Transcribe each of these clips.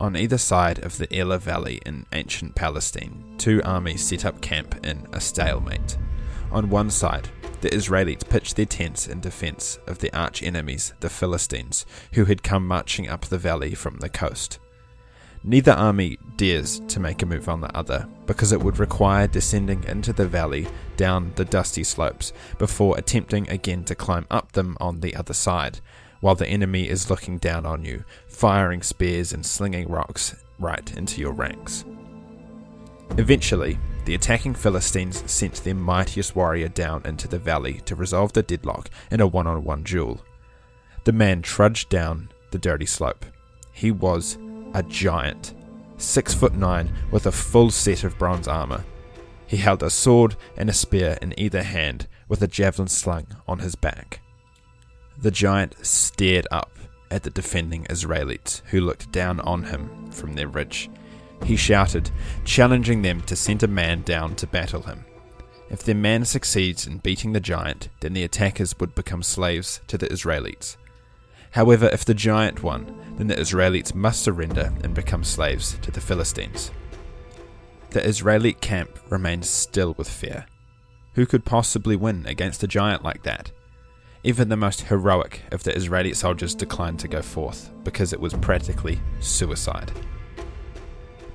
On either side of the Elah Valley in ancient Palestine, two armies set up camp in a stalemate. On one side, the Israelites pitched their tents in defense of their arch enemies, the Philistines, who had come marching up the valley from the coast. Neither army dares to make a move on the other, because it would require descending into the valley down the dusty slopes before attempting again to climb up them on the other side, while the enemy is looking down on you, firing spears and slinging rocks right into your ranks. Eventually, the attacking Philistines sent their mightiest warrior down into the valley to resolve the deadlock in a one on one duel. The man trudged down the dirty slope. He was a giant, six foot nine, with a full set of bronze armor. He held a sword and a spear in either hand, with a javelin slung on his back. The giant stared up at the defending Israelites, who looked down on him from their ridge. He shouted, challenging them to send a man down to battle him. If their man succeeds in beating the giant, then the attackers would become slaves to the Israelites. However, if the giant won, then the Israelites must surrender and become slaves to the Philistines. The Israelite camp remained still with fear. Who could possibly win against a giant like that? Even the most heroic of the Israeli soldiers declined to go forth because it was practically suicide.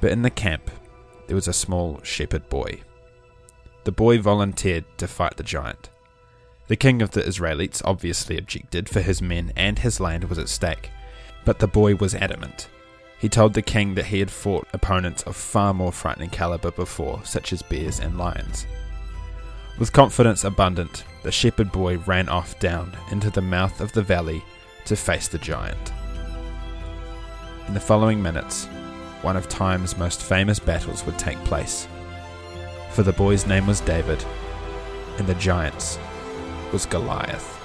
But in the camp, there was a small shepherd boy. The boy volunteered to fight the giant. The king of the Israelites obviously objected, for his men and his land was at stake, but the boy was adamant. He told the king that he had fought opponents of far more frightening caliber before, such as bears and lions. With confidence abundant, the shepherd boy ran off down into the mouth of the valley to face the giant. In the following minutes, one of time's most famous battles would take place. For the boy's name was David, and the giant's was Goliath.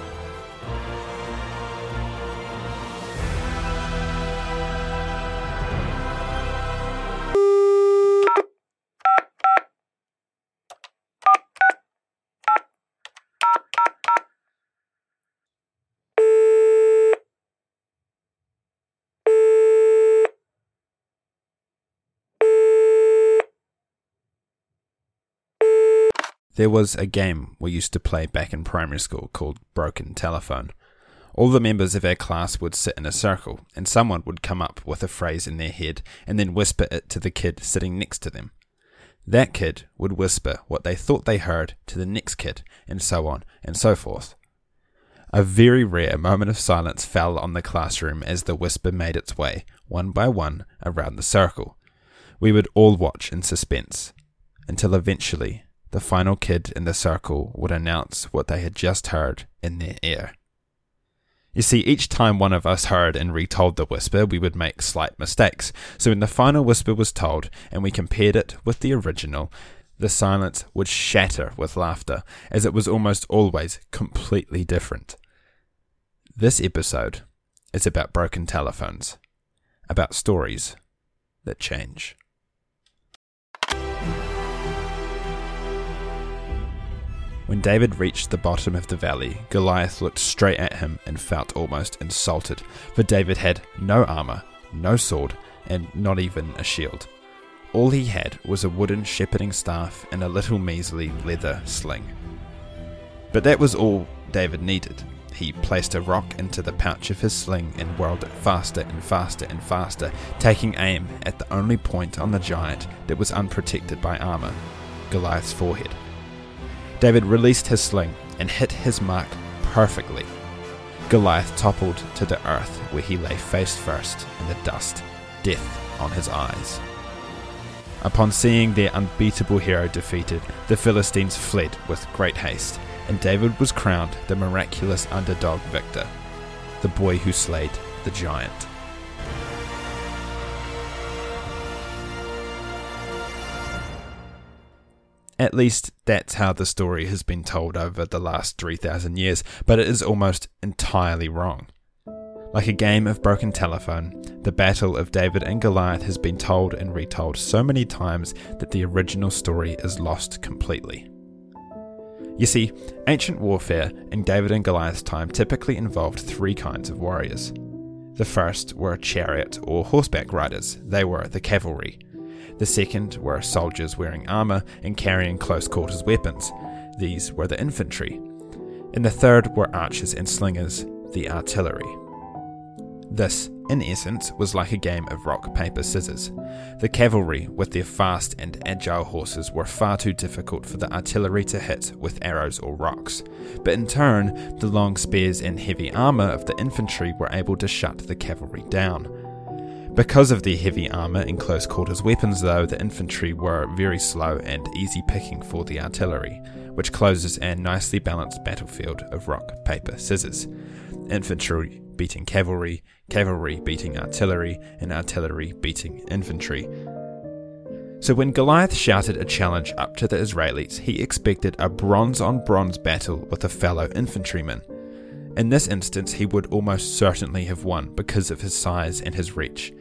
There was a game we used to play back in primary school called Broken Telephone. All the members of our class would sit in a circle, and someone would come up with a phrase in their head and then whisper it to the kid sitting next to them. That kid would whisper what they thought they heard to the next kid, and so on and so forth. A very rare moment of silence fell on the classroom as the whisper made its way, one by one, around the circle. We would all watch in suspense, until eventually the final kid in the circle would announce what they had just heard in their ear. You see, each time one of us heard and retold the whisper, we would make slight mistakes. So when the final whisper was told and we compared it with the original, the silence would shatter with laughter, as it was almost always completely different. This episode is about broken telephones, about stories that change. When David reached the bottom of the valley, Goliath looked straight at him and felt almost insulted, for David had no armour, no sword, and not even a shield. All he had was a wooden shepherding staff and a little measly leather sling. But that was all David needed. He placed a rock into the pouch of his sling and whirled it faster and faster and faster, taking aim at the only point on the giant that was unprotected by armour Goliath's forehead. David released his sling and hit his mark perfectly. Goliath toppled to the earth where he lay face first in the dust, death on his eyes. Upon seeing their unbeatable hero defeated, the Philistines fled with great haste, and David was crowned the miraculous underdog victor, the boy who slayed the giant. At least that's how the story has been told over the last 3,000 years, but it is almost entirely wrong. Like a game of broken telephone, the battle of David and Goliath has been told and retold so many times that the original story is lost completely. You see, ancient warfare in David and Goliath's time typically involved three kinds of warriors. The first were chariot or horseback riders, they were the cavalry. The second were soldiers wearing armour and carrying close quarters weapons, these were the infantry. And the third were archers and slingers, the artillery. This, in essence, was like a game of rock, paper, scissors. The cavalry, with their fast and agile horses, were far too difficult for the artillery to hit with arrows or rocks. But in turn, the long spears and heavy armour of the infantry were able to shut the cavalry down. Because of their heavy armour and close quarters weapons, though, the infantry were very slow and easy picking for the artillery, which closes a nicely balanced battlefield of rock, paper, scissors. Infantry beating cavalry, cavalry beating artillery, and artillery beating infantry. So when Goliath shouted a challenge up to the Israelites, he expected a bronze on bronze battle with a fellow infantryman. In this instance, he would almost certainly have won because of his size and his reach.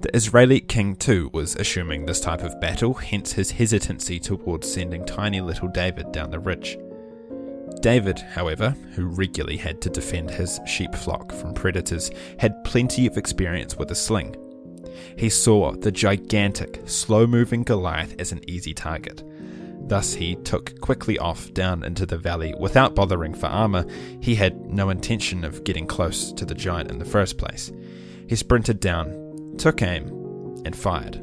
The Israeli king too was assuming this type of battle, hence his hesitancy towards sending tiny little David down the ridge. David, however, who regularly had to defend his sheep flock from predators, had plenty of experience with a sling. He saw the gigantic, slow moving Goliath as an easy target. Thus, he took quickly off down into the valley without bothering for armour. He had no intention of getting close to the giant in the first place. He sprinted down, took aim, and fired.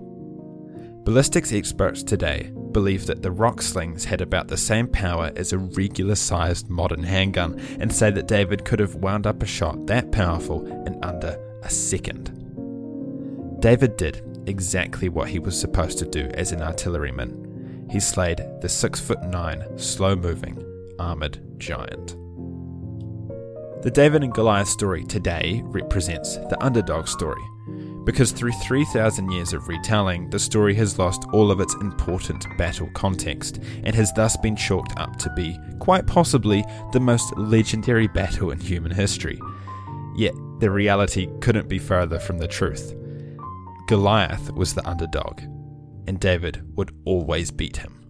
Ballistics experts today believe that the rock slings had about the same power as a regular sized modern handgun and say that David could have wound up a shot that powerful in under a second. David did exactly what he was supposed to do as an artilleryman. He slayed the 6 foot 9 slow moving armored giant. The David and Goliath story today represents the underdog story because through 3,000 years of retelling, the story has lost all of its important battle context and has thus been chalked up to be, quite possibly, the most legendary battle in human history. Yet, the reality couldn't be further from the truth. Goliath was the underdog, and David would always beat him.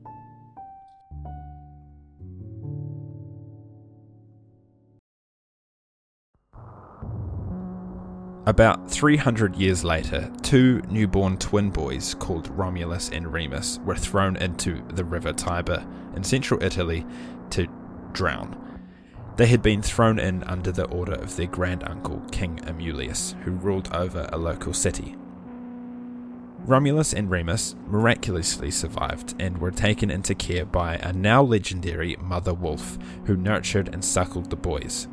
About 300 years later, two newborn twin boys called Romulus and Remus were thrown into the river Tiber in central Italy to drown. They had been thrown in under the order of their grand uncle, King Amulius, who ruled over a local city. Romulus and Remus miraculously survived and were taken into care by a now legendary mother wolf who nurtured and suckled the boys.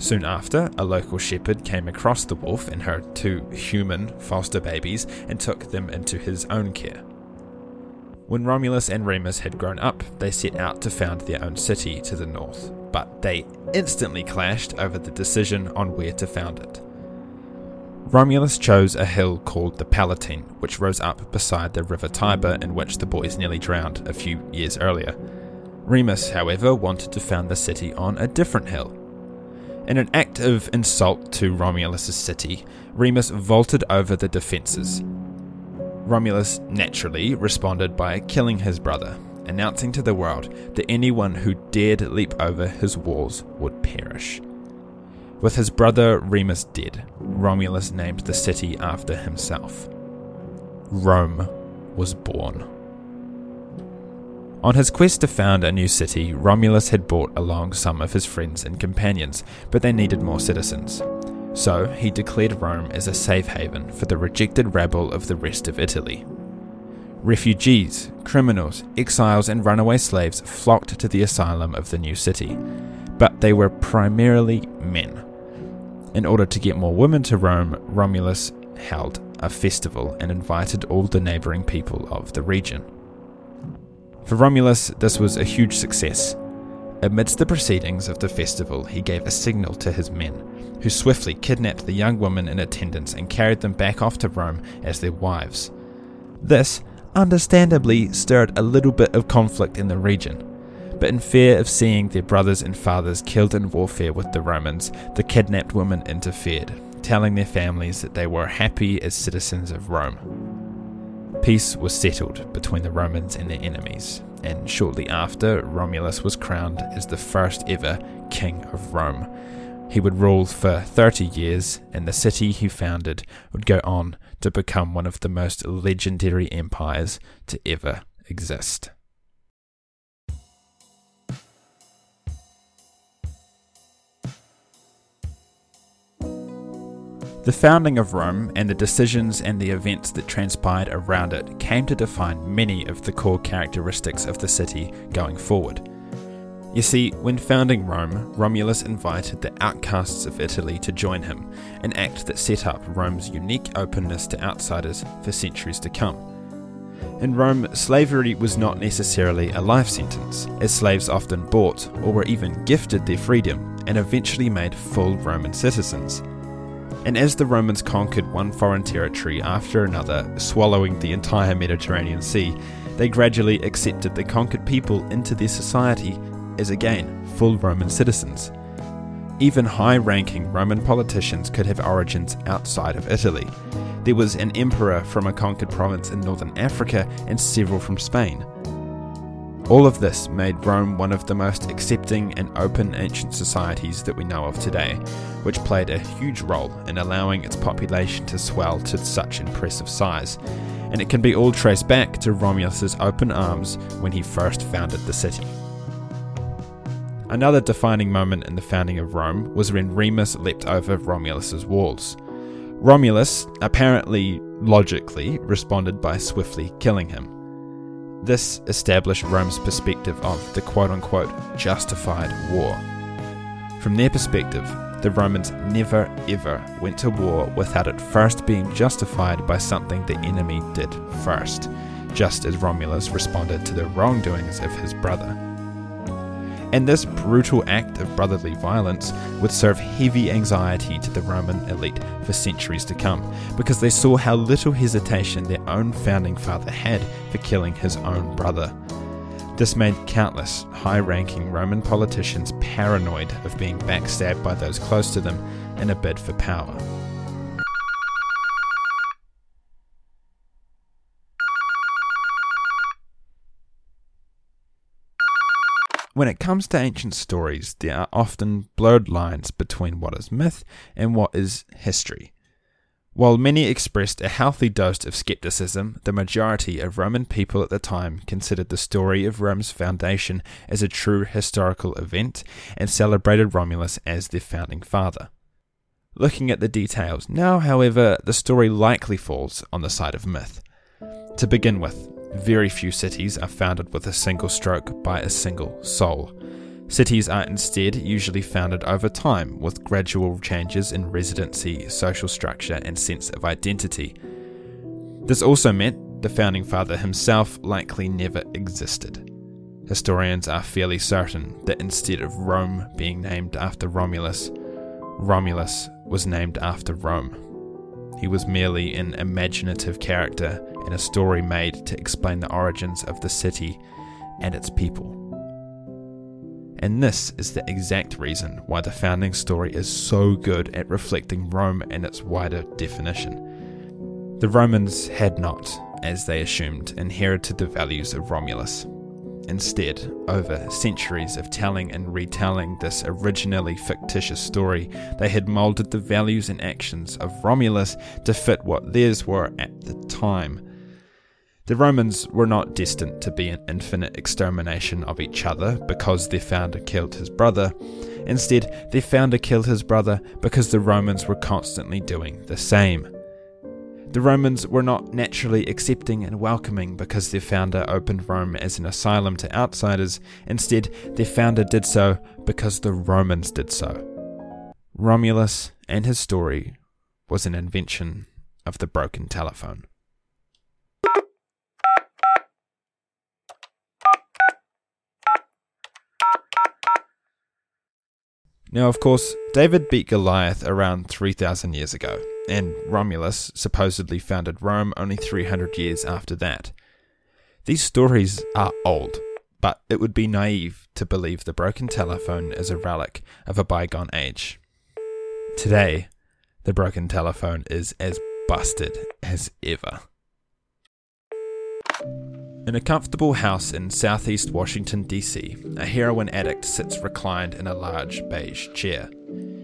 Soon after, a local shepherd came across the wolf and her two human foster babies and took them into his own care. When Romulus and Remus had grown up, they set out to found their own city to the north, but they instantly clashed over the decision on where to found it. Romulus chose a hill called the Palatine, which rose up beside the river Tiber in which the boys nearly drowned a few years earlier. Remus, however, wanted to found the city on a different hill, in an act of insult to Romulus's city, Remus vaulted over the defences. Romulus naturally responded by killing his brother, announcing to the world that anyone who dared leap over his walls would perish. With his brother Remus dead, Romulus named the city after himself. Rome was born. On his quest to found a new city, Romulus had brought along some of his friends and companions, but they needed more citizens. So he declared Rome as a safe haven for the rejected rabble of the rest of Italy. Refugees, criminals, exiles, and runaway slaves flocked to the asylum of the new city, but they were primarily men. In order to get more women to Rome, Romulus held a festival and invited all the neighbouring people of the region. For Romulus, this was a huge success. Amidst the proceedings of the festival, he gave a signal to his men, who swiftly kidnapped the young women in attendance and carried them back off to Rome as their wives. This, understandably, stirred a little bit of conflict in the region. But in fear of seeing their brothers and fathers killed in warfare with the Romans, the kidnapped women interfered, telling their families that they were happy as citizens of Rome. Peace was settled between the Romans and their enemies, and shortly after, Romulus was crowned as the first ever king of Rome, He would rule for 30 years, and the city he founded would go on to become one of the most legendary empires to ever exist. The founding of Rome and the decisions and the events that transpired around it came to define many of the core characteristics of the city going forward. You see, when founding Rome, Romulus invited the outcasts of Italy to join him, an act that set up Rome's unique openness to outsiders for centuries to come. In Rome, slavery was not necessarily a life sentence, as slaves often bought or were even gifted their freedom and eventually made full Roman citizens. And as the Romans conquered one foreign territory after another, swallowing the entire Mediterranean Sea, they gradually accepted the conquered people into their society as again full Roman citizens. Even high ranking Roman politicians could have origins outside of Italy. There was an emperor from a conquered province in northern Africa and several from Spain. All of this made Rome one of the most accepting and open ancient societies that we know of today, which played a huge role in allowing its population to swell to such impressive size. And it can be all traced back to Romulus's open arms when he first founded the city. Another defining moment in the founding of Rome was when Remus leapt over Romulus's walls. Romulus, apparently logically, responded by swiftly killing him. This established Rome's perspective of the quote unquote justified war. From their perspective, the Romans never ever went to war without it first being justified by something the enemy did first, just as Romulus responded to the wrongdoings of his brother. And this brutal act of brotherly violence would serve heavy anxiety to the Roman elite for centuries to come, because they saw how little hesitation their own founding father had for killing his own brother. This made countless high ranking Roman politicians paranoid of being backstabbed by those close to them in a bid for power. When it comes to ancient stories, there are often blurred lines between what is myth and what is history. While many expressed a healthy dose of skepticism, the majority of Roman people at the time considered the story of Rome's foundation as a true historical event and celebrated Romulus as their founding father. Looking at the details now, however, the story likely falls on the side of myth. To begin with, very few cities are founded with a single stroke by a single soul. Cities are instead usually founded over time with gradual changes in residency, social structure, and sense of identity. This also meant the founding father himself likely never existed. Historians are fairly certain that instead of Rome being named after Romulus, Romulus was named after Rome. He was merely an imaginative character in a story made to explain the origins of the city and its people. And this is the exact reason why the founding story is so good at reflecting Rome and its wider definition. The Romans had not, as they assumed, inherited the values of Romulus. Instead, over centuries of telling and retelling this originally fictitious story, they had moulded the values and actions of Romulus to fit what theirs were at the time. The Romans were not destined to be an infinite extermination of each other because their founder killed his brother. Instead, their founder killed his brother because the Romans were constantly doing the same. The Romans were not naturally accepting and welcoming because their founder opened Rome as an asylum to outsiders. Instead, their founder did so because the Romans did so. Romulus and his story was an invention of the broken telephone. Now, of course, David beat Goliath around 3,000 years ago, and Romulus supposedly founded Rome only 300 years after that. These stories are old, but it would be naive to believe the broken telephone is a relic of a bygone age. Today, the broken telephone is as busted as ever. In a comfortable house in southeast Washington, D.C., a heroin addict sits reclined in a large beige chair.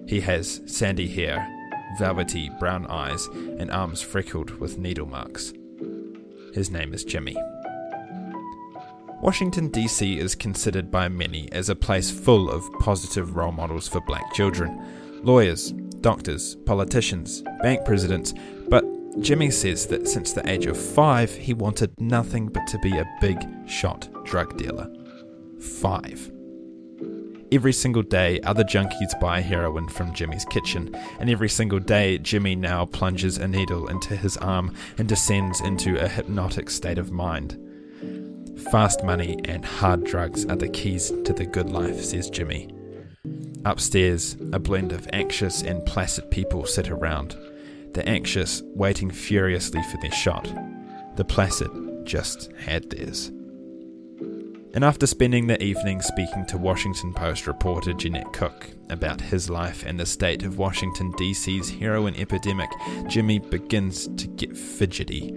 He has sandy hair, velvety brown eyes, and arms freckled with needle marks. His name is Jimmy. Washington, D.C. is considered by many as a place full of positive role models for black children lawyers, doctors, politicians, bank presidents, but Jimmy says that since the age of five, he wanted nothing but to be a big shot drug dealer. Five. Every single day, other junkies buy heroin from Jimmy's kitchen, and every single day, Jimmy now plunges a needle into his arm and descends into a hypnotic state of mind. Fast money and hard drugs are the keys to the good life, says Jimmy. Upstairs, a blend of anxious and placid people sit around. The anxious waiting furiously for their shot. The placid just had theirs. And after spending the evening speaking to Washington Post reporter Jeanette Cooke about his life and the state of Washington, D.C.'s heroin epidemic, Jimmy begins to get fidgety.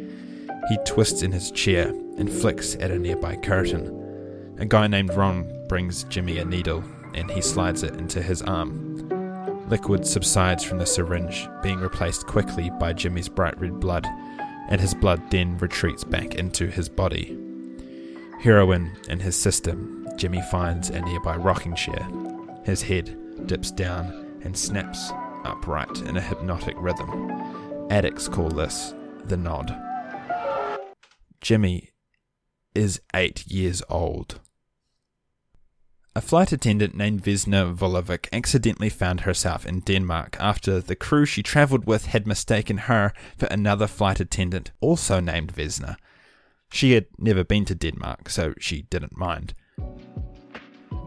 He twists in his chair and flicks at a nearby curtain. A guy named Ron brings Jimmy a needle and he slides it into his arm. Liquid subsides from the syringe, being replaced quickly by Jimmy's bright red blood, and his blood then retreats back into his body. Heroin in his system, Jimmy finds a nearby rocking chair. His head dips down and snaps upright in a hypnotic rhythm. Addicts call this the nod. Jimmy is eight years old. A flight attendant named Vesna Vulović accidentally found herself in Denmark after the crew she travelled with had mistaken her for another flight attendant also named Vesna. She had never been to Denmark, so she didn't mind.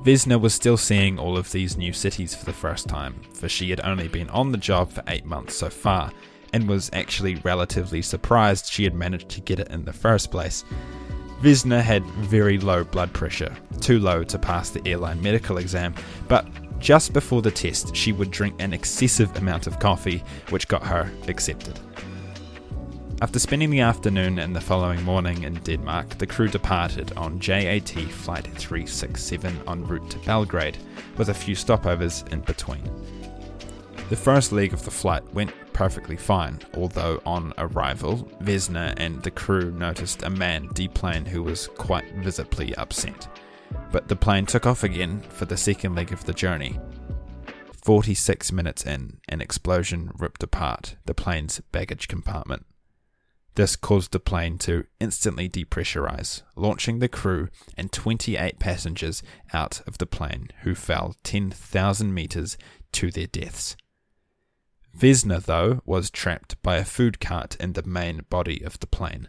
Vesna was still seeing all of these new cities for the first time, for she had only been on the job for eight months so far, and was actually relatively surprised she had managed to get it in the first place. Vesna had very low blood pressure, too low to pass the airline medical exam, but just before the test, she would drink an excessive amount of coffee, which got her accepted. After spending the afternoon and the following morning in Denmark, the crew departed on JAT Flight 367 en route to Belgrade, with a few stopovers in between. The first leg of the flight went perfectly fine, although on arrival, Vesna and the crew noticed a man deplane who was quite visibly upset. But the plane took off again for the second leg of the journey. 46 minutes in, an explosion ripped apart the plane's baggage compartment. This caused the plane to instantly depressurize, launching the crew and 28 passengers out of the plane who fell 10,000 meters to their deaths. Vesna, though, was trapped by a food cart in the main body of the plane.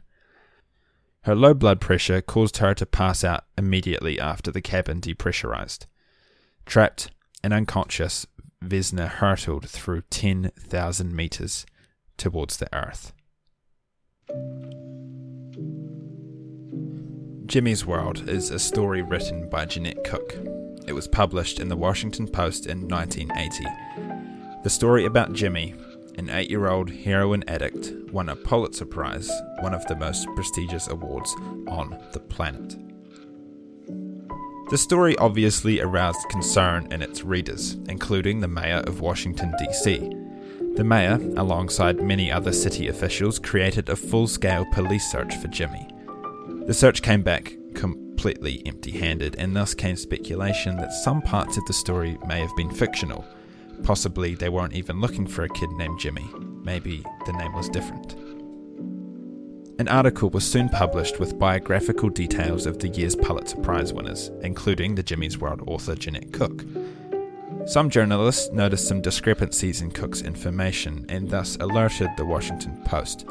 Her low blood pressure caused her to pass out immediately after the cabin depressurized. Trapped and unconscious, Vesna hurtled through 10,000 meters towards the earth. Jimmy's World is a story written by Jeanette Cooke. It was published in the Washington Post in 1980 the story about Jimmy, an eight year old heroin addict, won a Pulitzer Prize, one of the most prestigious awards on the planet. The story obviously aroused concern in its readers, including the mayor of Washington, D.C. The mayor, alongside many other city officials, created a full scale police search for Jimmy. The search came back completely empty handed, and thus came speculation that some parts of the story may have been fictional Possibly they weren't even looking for a kid named Jimmy. Maybe the name was different. An article was soon published with biographical details of the year's Pulitzer Prize winners, including the Jimmy's World author Jeanette Cooke. Some journalists noticed some discrepancies in Cooke's information and thus alerted the Washington Post.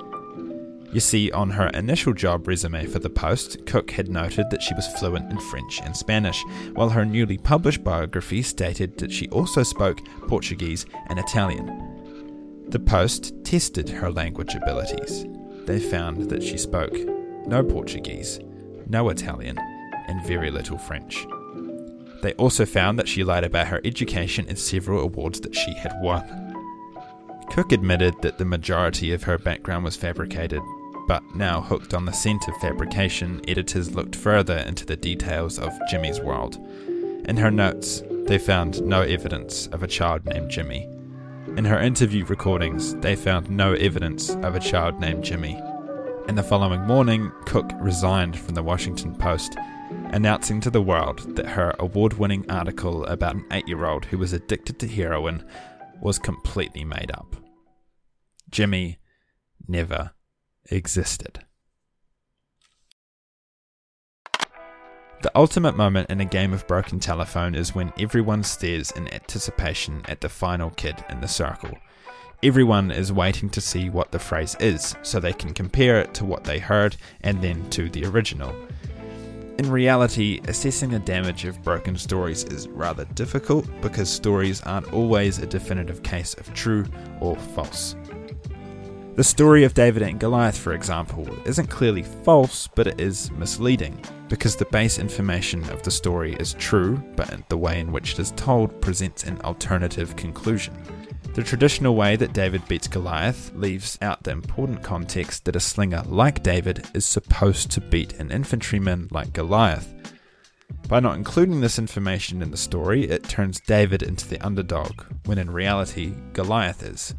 You see, on her initial job resume for the Post, Cooke had noted that she was fluent in French and Spanish, while her newly published biography stated that she also spoke Portuguese and Italian. The Post tested her language abilities. They found that she spoke no Portuguese, no Italian, and very little French. They also found that she lied about her education and several awards that she had won. Cooke admitted that the majority of her background was fabricated, but now hooked on the scent of fabrication, editors looked further into the details of Jimmy's world. In her notes, they found no evidence of a child named Jimmy. In her interview recordings, they found no evidence of a child named Jimmy. And the following morning, Cooke resigned from the Washington Post, announcing to the world that her award winning article about an eight year old who was addicted to heroin was completely made up. Jimmy never existed. The ultimate moment in a game of broken telephone is when everyone stares in anticipation at the final kid in the circle. Everyone is waiting to see what the phrase is so they can compare it to what they heard and then to the original. In reality, assessing the damage of broken stories is rather difficult because stories aren't always a definitive case of true or false. The story of David and Goliath, for example, isn't clearly false, but it is misleading, because the base information of the story is true, but the way in which it is told presents an alternative conclusion. The traditional way that David beats Goliath leaves out the important context that a slinger like David is supposed to beat an infantryman like Goliath. By not including this information in the story, it turns David into the underdog, when in reality, Goliath is.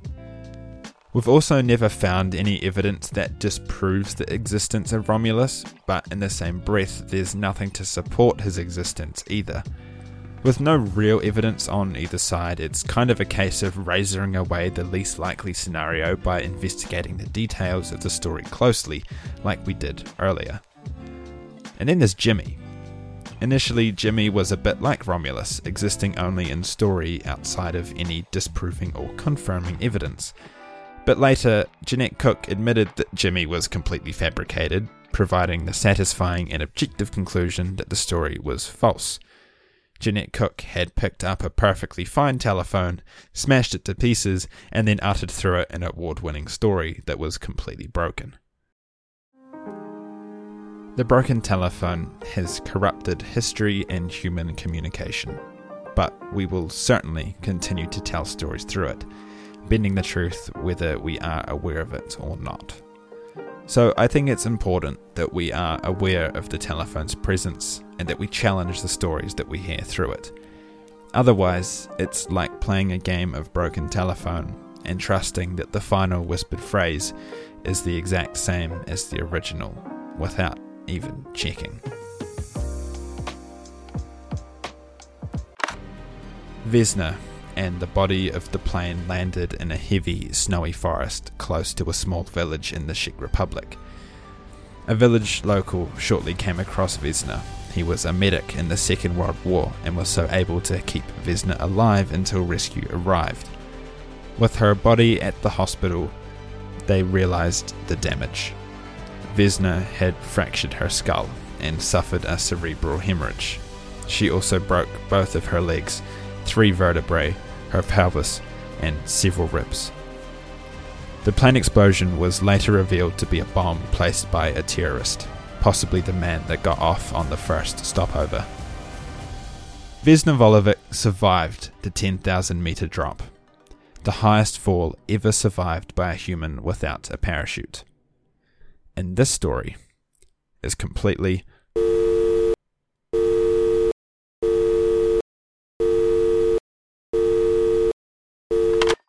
We've also never found any evidence that disproves the existence of Romulus, but in the same breath, there's nothing to support his existence either. With no real evidence on either side, it's kind of a case of razoring away the least likely scenario by investigating the details of the story closely, like we did earlier. And then there's Jimmy. Initially, Jimmy was a bit like Romulus, existing only in story outside of any disproving or confirming evidence. But later, Jeanette Cooke admitted that Jimmy was completely fabricated, providing the satisfying and objective conclusion that the story was false. Jeanette Cooke had picked up a perfectly fine telephone, smashed it to pieces, and then uttered through it an award winning story that was completely broken. The broken telephone has corrupted history and human communication, but we will certainly continue to tell stories through it bending the truth whether we are aware of it or not. So I think it's important that we are aware of the telephone's presence and that we challenge the stories that we hear through it. Otherwise, it's like playing a game of broken telephone and trusting that the final whispered phrase is the exact same as the original without even checking. Vesna and the body of the plane landed in a heavy, snowy forest close to a small village in the Czech Republic. A village local shortly came across Vesna. He was a medic in the Second World War and was so able to keep Vesna alive until rescue arrived. With her body at the hospital, they realized the damage. Vesna had fractured her skull and suffered a cerebral hemorrhage. She also broke both of her legs three vertebrae, her pelvis, and several ribs. The plane explosion was later revealed to be a bomb placed by a terrorist, possibly the man that got off on the first stopover. Vesna Vulović survived the 10,000 meter drop, the highest fall ever survived by a human without a parachute. And this story is completely